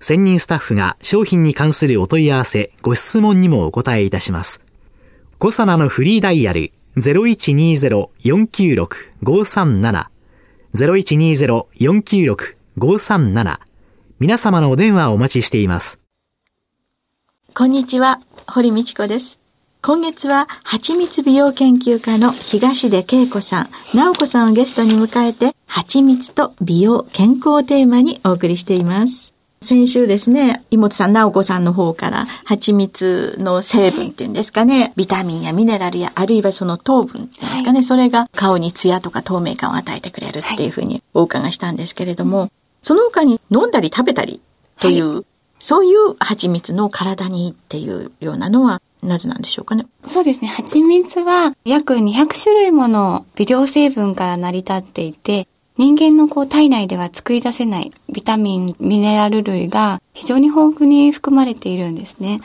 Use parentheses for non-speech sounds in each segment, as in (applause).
専任スタッフが商品に関するお問い合わせ、ご質問にもお答えいたします。コサナのフリーダイヤル0120-496-537 0120-496-537皆様のお電話をお待ちしています。こんにちは、堀道子です。今月は、蜂蜜美容研究家の東出恵子さん、直子さんをゲストに迎えて、蜂蜜と美容健康テーマにお送りしています。先週ですね、妹さん、直子さんの方から、蜂蜜の成分っていうんですかね、ビタミンやミネラルや、あるいはその糖分っていうんですかね、はい、それが顔にツヤとか透明感を与えてくれるっていうふうにお伺いしたんですけれども、はい、その他に飲んだり食べたりという、はい、そういう蜂蜜の体にいいっていうようなのは、なぜなんでしょうかね？そうですね。蜂蜜は約200種類もの微量成分から成り立っていて、人間のこう体内では作り出せないビタミン、ミネラル類が非常に豊富に含まれているんですね。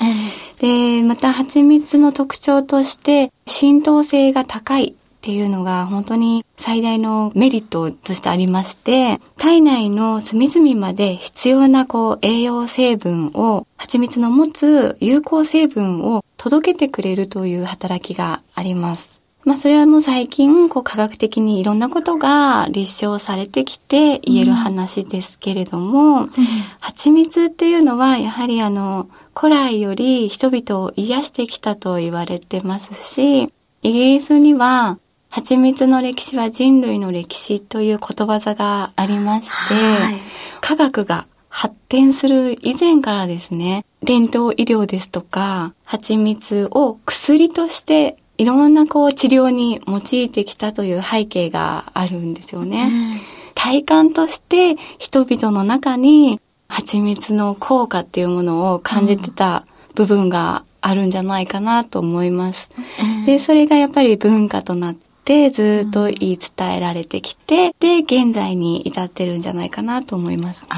で、また蜂蜜の特徴として浸透性が高いっていうのが本当に最大のメリットとしてありまして、体内の隅々まで必要なこう栄養成分を、蜂蜜の持つ有効成分を届けてくれるという働きがあります。まあそれはもう最近、こう科学的にいろんなことが立証されてきて言える話ですけれども、うん、蜂蜜っていうのはやはりあの、古来より人々を癒してきたと言われてますし、イギリスには蜂蜜の歴史は人類の歴史ということわざがありまして、はい、科学が発展する以前からですね、伝統医療ですとか、蜂蜜を薬としていろんなこう治療に用いてきたという背景があるんですよね。うん、体感として人々の中に蜂蜜の効果っていうものを感じてた部分があるんじゃないかなと思います。で、それがやっぱり文化となってってずっと言い伝えられてきて、で、現在に至ってるんじゃないかなと思いますね。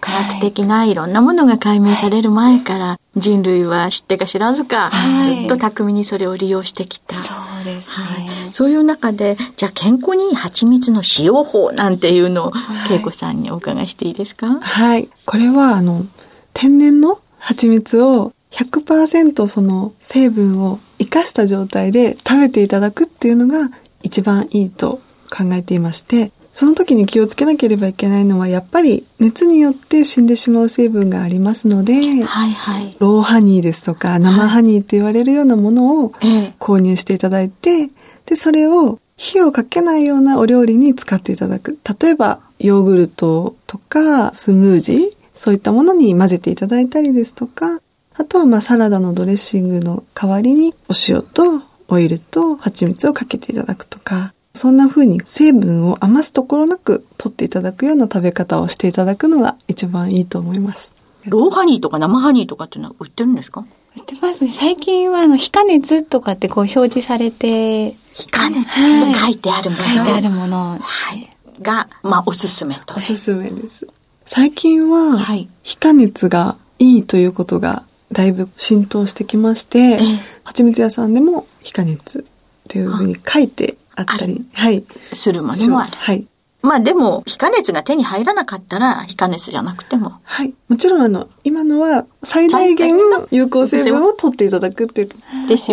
科学的ないろんなものが解明される前から、人類は知ってか知らずか、ずっと巧みにそれを利用してきた。そうですね、はい。そういう中で、じゃあ健康にいい蜂蜜の使用法なんていうのを、恵子さんにお伺いしていいですか？はい。これは、あの、天然の蜂蜜を100%その成分を生かした状態で食べていただくっていうのが一番いいと考えていまして、その時に気をつけなければいけないのはやっぱり熱によって死んでしまう成分がありますので、はいはい、ローハニーですとか生ハニーって言われるようなものを購入していただいて、で、それを火をかけないようなお料理に使っていただく。例えば、ヨーグルトとかスムージー、そういったものに混ぜていただいたりですとか、あとはまあサラダのドレッシングの代わりにお塩とオイルと蜂蜜をかけていただくとか、そんな風に成分を余すところなく取っていただくような食べ方をしていただくのが一番いいと思います。ローハニーとか生ハニーとかっていうのは売ってるんですか？売ってますね。最近はあの、非加熱とかってこう表示されて。非加熱って書いてあるもの。書いてあるもの。はい。が、まあ、おすすめと。おすすめです。最近は、非加熱がいいということがだいぶ浸透してきまして、蜂蜜屋さんでも非加熱というふうに書いてあったり、はい。するものもある。はい。まあでも、非加熱が手に入らなかったら、非加熱じゃなくても。はい。もちろん、あの、今のは最大限有効成分を取っていただくっていう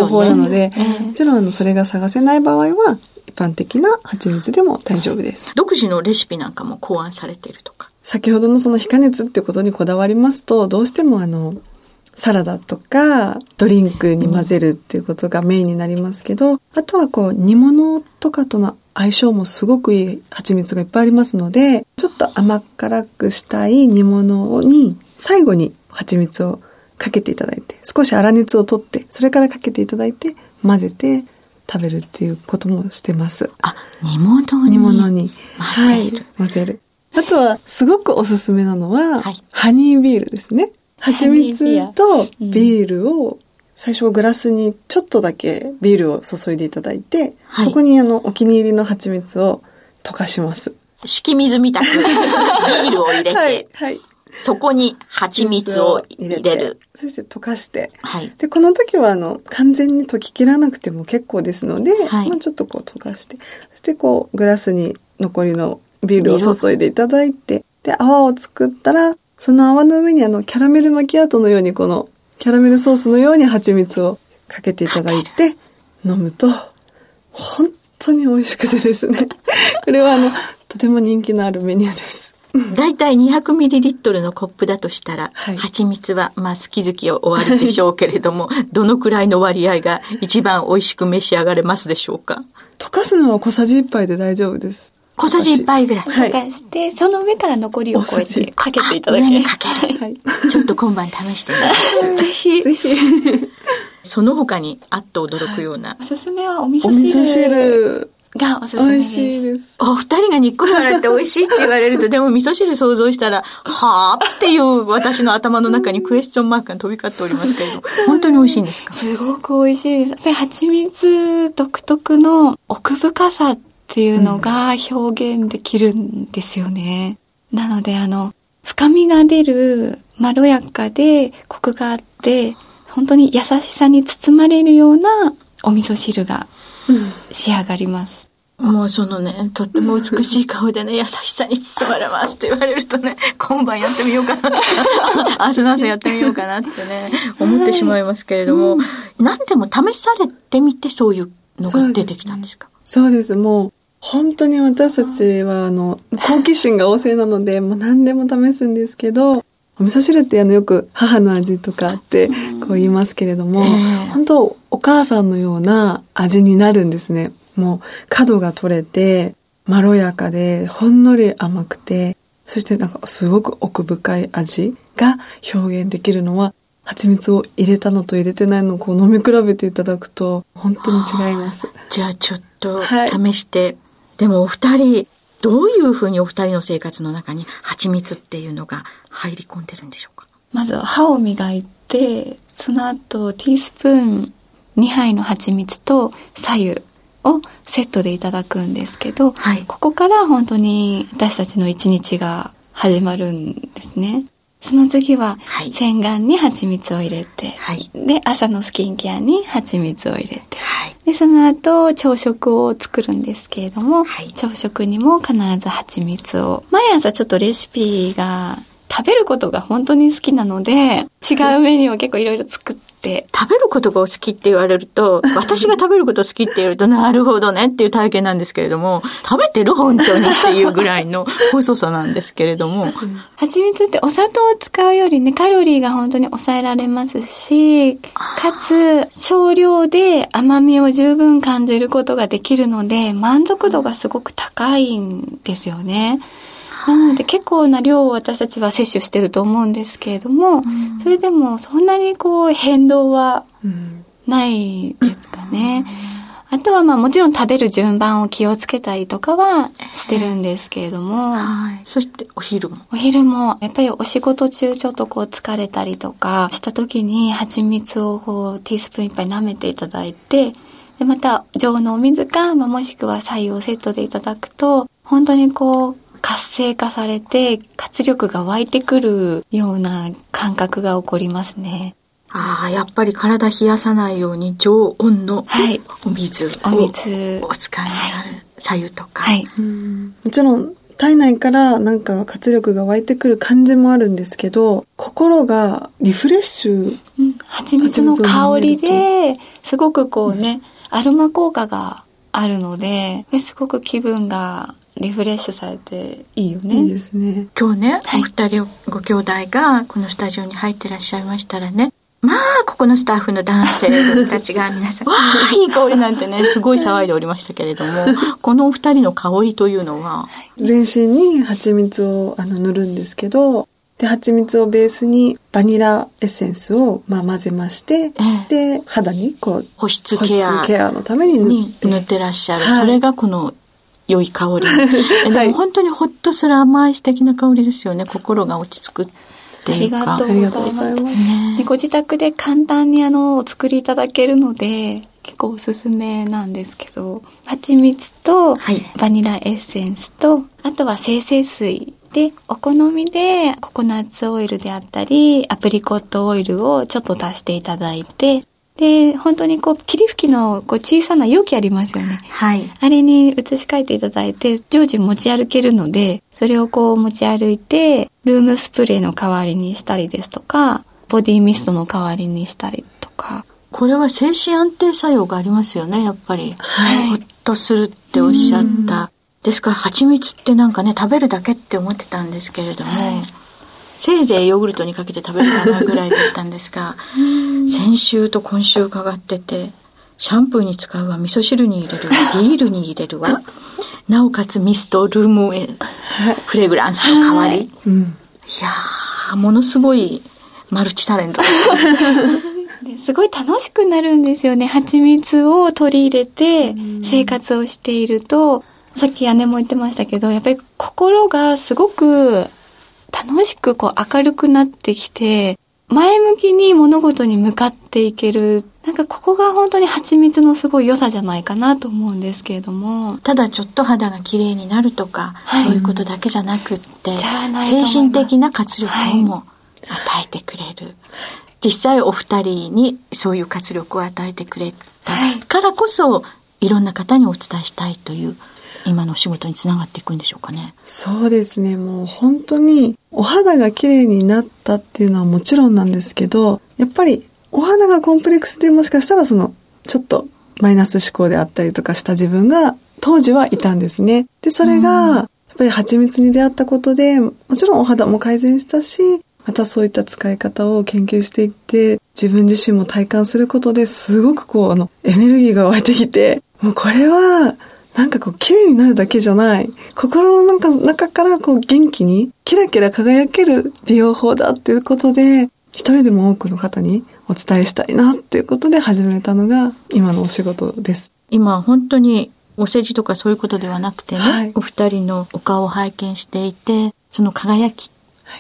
方法なので、もちろん、あの、それが探せない場合は、一般的な蜂蜜でも大丈夫です。独自のレシピなんかも考案されているとか。先ほどのその非加熱ってことにこだわりますと、どうしてもあの、サラダとかドリンクに混ぜるっていうことがメインになりますけど、あとはこう煮物とかとの相性もすごくいい蜂蜜がいっぱいありますので、ちょっと甘辛くしたい煮物に最後に蜂蜜をかけていただいて、少し粗熱を取って、それからかけていただいて、混ぜて食べるっていうこともしてます。あ、煮物に。煮物に。混ぜる。はい、混ぜる。あとは、すごくおすすめなのは、はいハニービールですね。蜂蜜とビールを、最初グラスにちょっとだけビールを注いでいただいて、はいそこにあの、お気に入りの蜂蜜を溶かします。敷き水みたくビールを入れて、(laughs) はい、はい。そこに蜂蜜を入れる。そして溶かして。はい。で、この時は、あの、完全に溶ききらなくても結構ですので、はいまあちょっとこう溶かして、そしてこう、グラスに残りのビールを注いでいただいて、で、泡を作ったら、その泡の上にあの、キャラメルマキアートのように、この、キャラメルソースのように蜂蜜をかけていただいて、飲むと、本当に美味しくてですね。(laughs) これはあの、とても人気のあるメニューです。だいたい 200ml のコップだとしたら、はい蜂蜜は、まあ好き好きを終わるでしょうけれども、(laughs) どのくらいの割合が一番美味しく召し上がれますでしょうか？溶かすのは小さじ1杯で大丈夫です。小さじ1杯ぐらい。はいして、その上から残りをこうやってかけていただける。上にかける。はい。ちょっと今晩試してみます。(laughs) ぜひ。ぜひ、その他にあっと驚くようなお。すすめはお味お噌汁味噌汁、がおすすめです。美味しいです。お二人がにっこり笑って美味しいって言われると、でも味噌汁想像したら、はぁっていう私の頭の中にクエスチョンマークが飛び交っておりますけれど、(laughs) 本当に美味しいんですか？すごく美味しいです。やっぱり蜂蜜独特の奥深さっていうのが表現できるんですよね。なのであの、深みが出る、まろやかでコクがあって、本当に優しさに包まれるようなお味噌汁が仕上がります。もうそのね、とっても美しい顔でね、優しさに包まれますって言われるとね、今晩やってみようかなって、(laughs) 明日の朝やってみようかなってね、思ってしまいますけれども、何でも試されてみてそういうのが出てきたんですか？そうです。もう、本当に私たちは、あの、好奇心が旺盛なので、もう何でも試すんですけど、お味噌汁ってあのよく母の味とかってこう言いますけれども、ええ本当お母さんのような味になるんですね。もう角が取れて、まろやかで、ほんのり甘くて、そしてなんかすごく奥深い味が表現できるのは、蜂蜜を入れたのと入れてないのをこう飲み比べていただくと、本当に違います。じゃあちょっとはい試して、でもお二人、どういうふうにお二人の生活の中に蜂蜜っていうのが入り込んでるんでしょうか？まず歯を磨いて、その後ティースプーン2杯の蜂蜜と左右をセットでいただくんですけど、はいここから本当に私たちの一日が始まるんですね。その次ははい洗顔に蜂蜜を入れて、はいで、朝のスキンケアに蜂蜜を入れて、はい。で、その後、朝食を作るんですけれども、はい朝食にも必ず蜂蜜を。毎朝ちょっとレシピが、食べることが本当に好きなので、違うメニューを結構いろいろ作って、食べることがお好きって言われると、私が食べること好きって言われると、(laughs) なるほどねっていう体験なんですけれども、食べてる本当にっていうぐらいの (laughs) 細さなんですけれども、蜂蜜ってお砂糖を使うよりね、カロリーが本当に抑えられますし、かつ少量で甘みを十分感じることができるので、満足度がすごく高いんですよね。なので結構な量を私たちは摂取してると思うんですけれども、それでもそんなにこう変動はうんないですかね。あとはまあもちろん食べる順番を気をつけたりとかはしてるんですけれども、はい。そしてお昼も。お昼もやっぱりお仕事中ちょっとこう疲れたりとかした時に蜂蜜をこうティースプーンいっぱい舐めていただいて、でまた常のお水か、まあ、もしくは白湯をセットでいただくと、本当にこう活性化されて活力が湧いてくるような感覚が起こりますね。ああ、やっぱり体冷やさないように常温のはい。お水をお水。お使いになる左右とか。はい。うんもちろん体内からなんか活力が湧いてくる感じもあるんですけど心がリフレッシュうん、蜂蜜の香りですごくこうね、アロマ効果があるので、すごく気分がリフレッシュされていいよね。いいですね。今日ね、はいお二人ご兄弟がこのスタジオに入ってらっしゃいましたらね、まあ、ここのスタッフの男性たちが皆さん、(laughs) わあ、いい香りなんてね、すごい騒いでおりましたけれども、(laughs) このお二人の香りというのは、全身に蜂蜜をあの塗るんですけど、で、蜂蜜をベースにバニラエッセンスをまあ混ぜまして、で、肌にこう、保湿保ケア湿ケアのために塗にって。塗ってらっしゃる。はいそれがこの良い香り。(laughs) でも本当にほっとする甘い素敵な香りですよね。心が落ち着くっていうか。ありがとうございます。でご自宅で簡単にあのお作りいただけるので結構おすすめなんですけど蜂蜜とはいバニラエッセンスとあとは精製水でお好みでココナッツオイルであったりアプリコットオイルをちょっと足していただいてで本当にこう霧吹きのこう小さな容器ありますよねはい。あれに移し替えていただいて、常時持ち歩けるので、それをこう持ち歩いて、ルームスプレーの代わりにしたりですとか、ボディミストの代わりにしたりとか。これは精神安定作用がありますよね、やっぱり。はいほっとするっておっしゃった。ですから蜂蜜ってなんかね、食べるだけって思ってたんですけれども、せいぜいヨーグルトにかけて食べるかなぐらいだったんですが、先週と今週伺ってて、シャンプーに使うわ、味噌汁に入れるわ、ビールに入れるわ、なおかつミスト、ルームエフレグランスの代わり。い、うん。やー、ものすごいマルチタレント。で (laughs) すすごい楽しくなるんですよね。蜂蜜を取り入れて生活をしていると、さっき姉も言ってましたけど、やっぱり心がすごく楽しくこう明るくなってきて、前向きに物事に向かっていける。なんかここが本当に蜂蜜のすごい良さじゃないかなと思うんですけれども。ただちょっと肌が綺麗になるとか、はいそういうことだけじゃなくって、精神的な活力をも与えてくれる。実際お二人にそういう活力を与えてくれたはいからこそ、いろんな方にお伝えしたいという、今のお仕事につながっていくんでしょうかね。そうですね。もう本当にお肌が綺麗になったっていうのはもちろんなんですけど、やっぱりお肌がコンプレックスでもしかしたらそのちょっとマイナス思考であったりとかした自分が当時はいたんですね。で、それがやっぱり蜂蜜に出会ったことで、もちろんお肌も改善したし、またそういった使い方を研究していって、自分自身も体感することですごくこう、あの、エネルギーが湧いてきて、もうこれは、なんかこう、綺麗になるだけじゃない。心の中中からこう、元気に、キラキラ輝ける美容法だっていうことで、一人でも多くの方にお伝えしたいなっていうことで始めたのが、今のお仕事です。今本当にお世辞とかそういうことではなくてね、はいお二人のお顔を拝見していてその輝き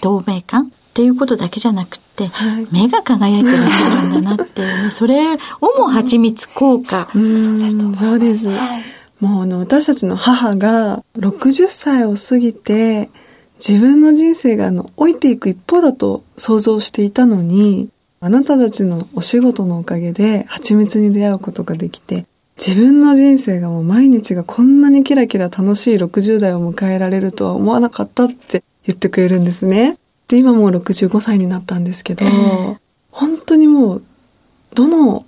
透明感っていうことだけじゃなくって、はい目が輝いてらっしゃるんだなってねそれをも蜂蜜効果、(laughs) うん、そうです。はい。もうあの私たちの母が60歳を過ぎて自分の人生があの老いていく一方だと想像していたのにあなたたちのお仕事のおかげで蜂蜜に出会うことができて自分の人生がもう毎日がこんなにキラキラ楽しい60代を迎えられるとは思わなかったって言ってくれるんですね。で今もう65歳になったんですけど、本当にもうどの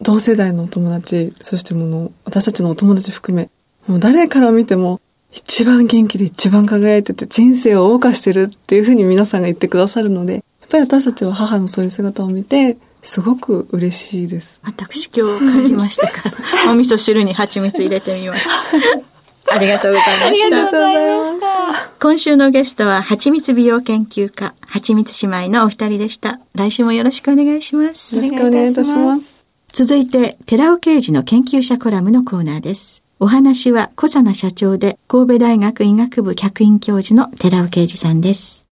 同世代のお友達、そしてもの、私たちのお友達含め、もう誰から見ても、一番元気で一番輝いてて、人生を謳歌してるっていうふうに皆さんが言ってくださるので、やっぱり私たちは母のそういう姿を見て、すごく嬉しいです。私今日感じましたから (laughs) お味噌汁に蜂蜜入れてみます (laughs) ありがとうございましたありがとうございました。今週のゲストは、はちみつ美容研究家、はちみつ姉妹のお二人でした。来週もよろしくお願いしますよろ。しくお願いいたします。続いて、寺尾啓二の研究者コラムのコーナーです。お話は、コサナ社長で、神戸大学医学部客員教授の寺尾啓二さんです。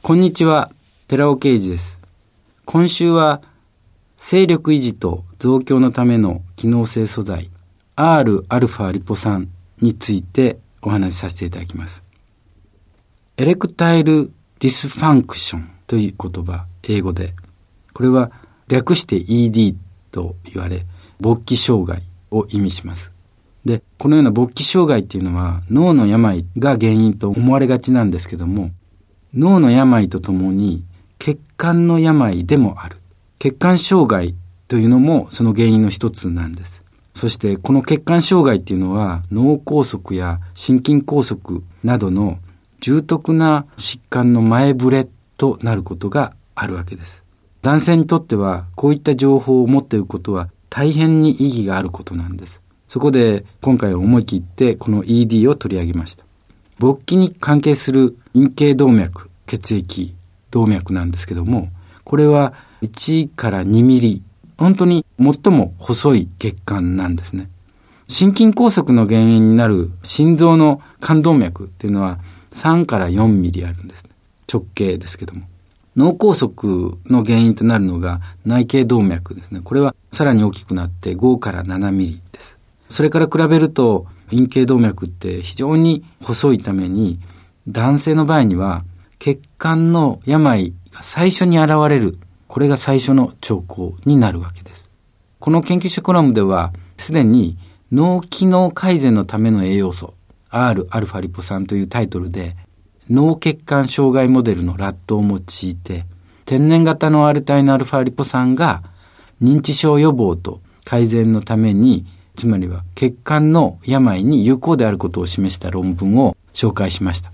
こんにちは、寺尾啓二です。今週は、精力維持と増強のための機能性素材、Rα リポ酸についてお話しさせていただきます。 erectile dysfunction という言葉、英語で。これは略して ED と言われ、勃起障害を意味します。で、このような勃起障害っていうのは脳の病が原因と思われがちなんですけども、脳の病とともに血管の病でもある。血管障害というのもその原因の一つなんです。そしてこの血管障害っていうのは脳梗塞や心筋梗塞などの重篤な疾患の前触れとなることがあるわけです。男性にとってはこういった情報を持っていることは大変に意義があることなんです。そこで今回思い切ってこの ED を取り上げました。勃起に関係する陰茎動脈、血液、動脈なんですけども、これは1から2ミリ、本当に最も細い血管なんですね。心筋梗塞の原因になる心臓の冠動脈っていうのは3から4ミリあるんです、ね。直径ですけども。脳梗塞の原因となるのが内頸動脈ですね。これはさらに大きくなって5から7ミリです。それから比べると陰茎動脈って非常に細いために男性の場合には血管の病が最初に現れる。これが最初の兆候になるわけです。この研究者コラムではすでに脳機能改善のための栄養素 Rα リポ酸というタイトルで脳血管障害モデルのラットを用いて、天然型のアルタイのアルファリポ酸が認知症予防と改善のために、つまりは血管の病に有効であることを示した論文を紹介しました。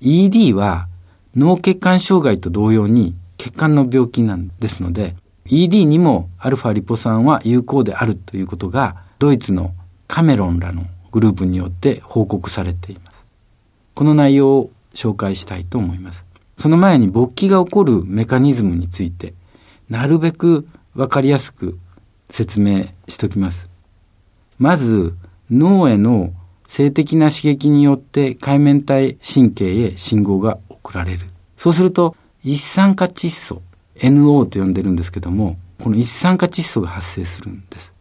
ED は脳血管障害と同様に血管の病気なんですので、ED にもアルファリポ酸は有効であるということが、ドイツのカメロンらのグループによって報告されています。この内容を紹介したいと思います。その前に勃起が起こるメカニズムについて、なるべくわかりやすく説明しときます。まず、脳への性的な刺激によって海面体神経へ信号が送られる。そうすると、一酸化窒素、NO と呼んでるんですけども、この一酸化窒素が発生するんです。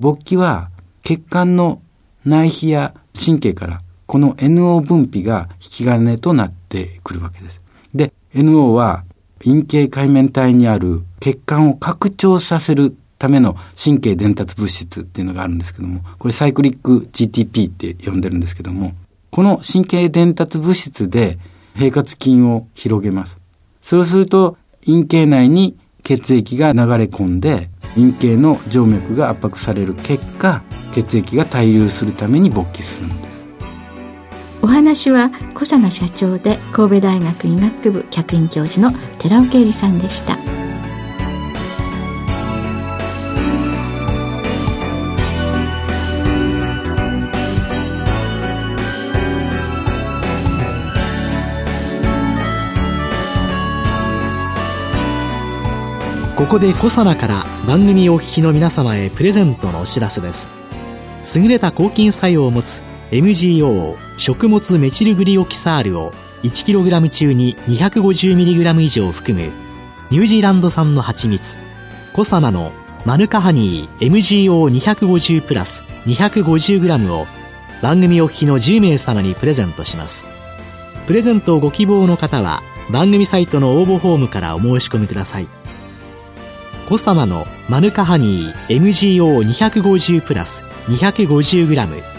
勃起は血管の内皮や神経からこの NO 分泌が引き金となってくるわけです。で、NO は陰茎海面体にある血管を拡張させるための神経伝達物質っていうのがあるんですけども、これサイクリック GTP って呼んでるんですけども、この神経伝達物質で平滑筋を広げます。そうすると陰茎内に血液が流れ込んで陰茎の静脈が圧迫される結果血液が滞留するために勃起するんですお話は小佐奈社長で神戸大学医学部客員教授の寺尾啓二さんでした。ここで小佐奈から番組お聞きの皆様へプレゼントのお知らせです。優れた抗菌作用を持つ MGO 食物メチルグリオキサールを 1kg 中に 250mg 以上含むニュージーランド産の蜂蜜コサナのマヌカハニー MGO250 プラス 250g を番組お聞きの10名様にプレゼントします。プレゼントをご希望の方は番組サイトの応募フォームからお申し込みください。コサナのマヌカハニー MGO250 プラス 250g